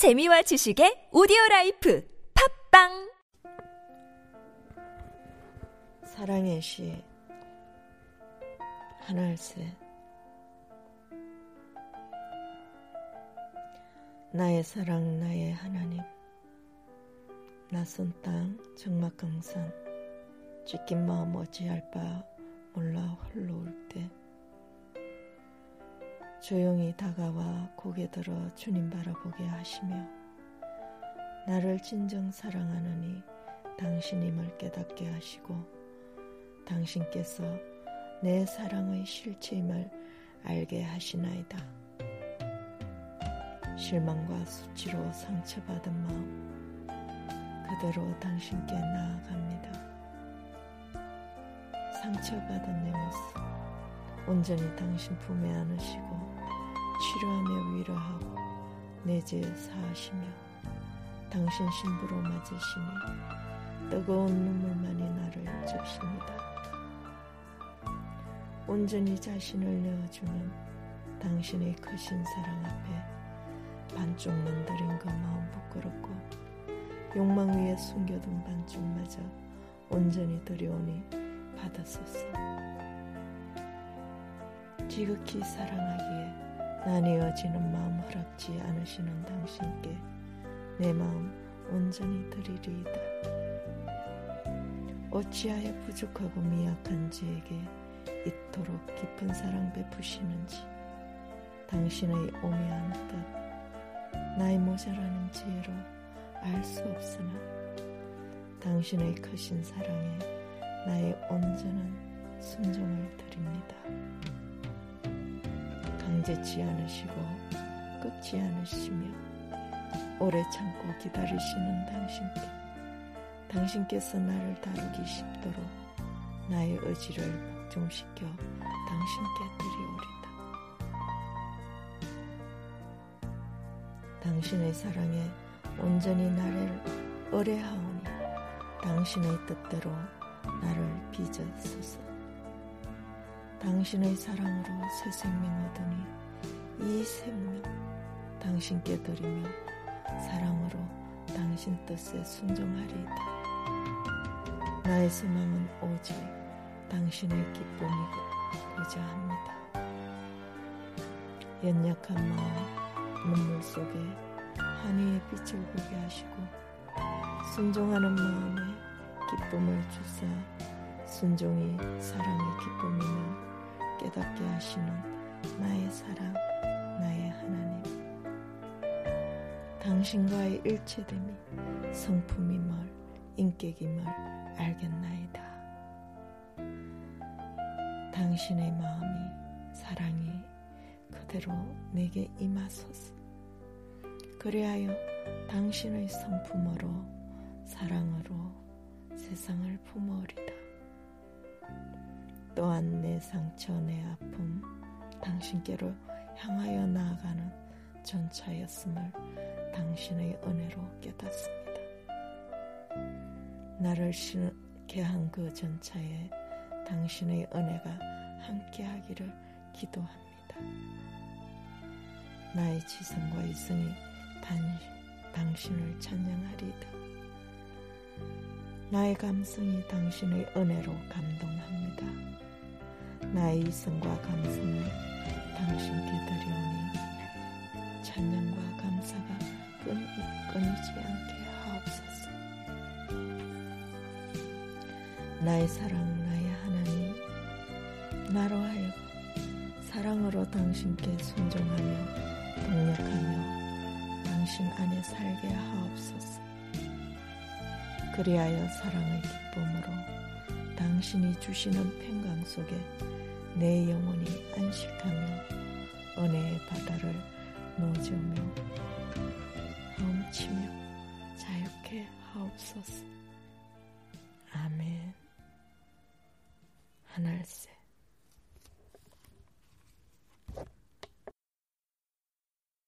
재미와 지식의 오디오 라이프 팟빵! 사랑의 시 하날새. 나의 사랑 나의 하나님. 낯선 땅 적막강산. 찢긴 마음 어찌할 바 몰라 홀로 올때 조용히 다가와 고개 들어 주님 바라보게 하시며 나를 진정 사랑하느니 당신임을 깨닫게 하시고 당신께서 내 사랑의 실체임을 알게 하시나이다. 실망과 수치로 상처받은 마음 그대로 당신께 나아갑니다. 상처받은 내 모습 온전히 당신 품에 안으시고 치료하며 위로하고 내죄 사하시며 당신 신부로 맞으시니 뜨거운 눈물만이 나를 적십니다. 온전히 자신을 내어주는 당신의 크신 사랑 앞에 반쪽만 드린 그 마음 부끄럽고 욕망 위에 숨겨둔 반쪽마저 온전히 들여오니 받았소서. 지극히 사랑하기에 나뉘어지는 마음 허락지 않으시는 당신께 내 마음 온전히 드리리이다. 어찌하여 부족하고 미약한 지에게 이토록 깊은 사랑 베푸시는지 당신의 오묘한 뜻 나의 모자라는 지혜로 알 수 없으나 당신의 크신 사랑에 나의 온전한 순종을 드립니다. 강제치 않으시고 끄지 않으시며 오래 참고 기다리시는 당신께 당신께서 나를 다루기 쉽도록 나의 의지를 복종시켜 당신께 드리오리다. 당신의 사랑에 온전히 나를 의뢰하오니 당신의 뜻대로 나를 빚어소서. 당신의 사랑으로 새 생명 얻으니 이 생명 당신께 드리며 사랑으로 당신 뜻에 순종하리이다. 나의 소망은 오직 당신의 기쁨이고자 합니다. 연약한 마음, 눈물 속에 한이의 빛을 보게 하시고 순종하는 마음에 기쁨을 주사 순종이 사랑의 기쁨이며 깨닫게 하시는 나의 사랑, 나의 하나님. 당신과의 일체됨이 성품임을, 인격임을 알겠나이다. 당신의 마음이, 사랑이 그대로 내게 임하소서. 그리하여 당신의 성품으로, 사랑으로 세상을 품으리다. 또한 내 상처, 내 아픔, 당신께로 향하여 나아가는 전차였음을 당신의 은혜로 깨닫습니다. 나를 신게 한 그 전차에 당신의 은혜가 함께하기를 기도합니다. 나의 지성과 이성이 단, 당신을 찬양하리다. 나의 감성이 당신의 은혜로 감동합니다. 나의 이성과 감성을 당신께 드려오니 찬양과 감사가 끊, 끊이지 않게 하옵소서. 나의 사랑, 나의 하나님, 나로 하여금 사랑으로 당신께 순종하며 동력하며 당신 안에 살게 하옵소서. 그리하여 사랑의 기쁨으로 당신이 주시는 평강 속에 내 영혼이 안식하며 은혜의 바다를 노으며 헤엄치며 자유케 하옵소서. 아멘. 하늘새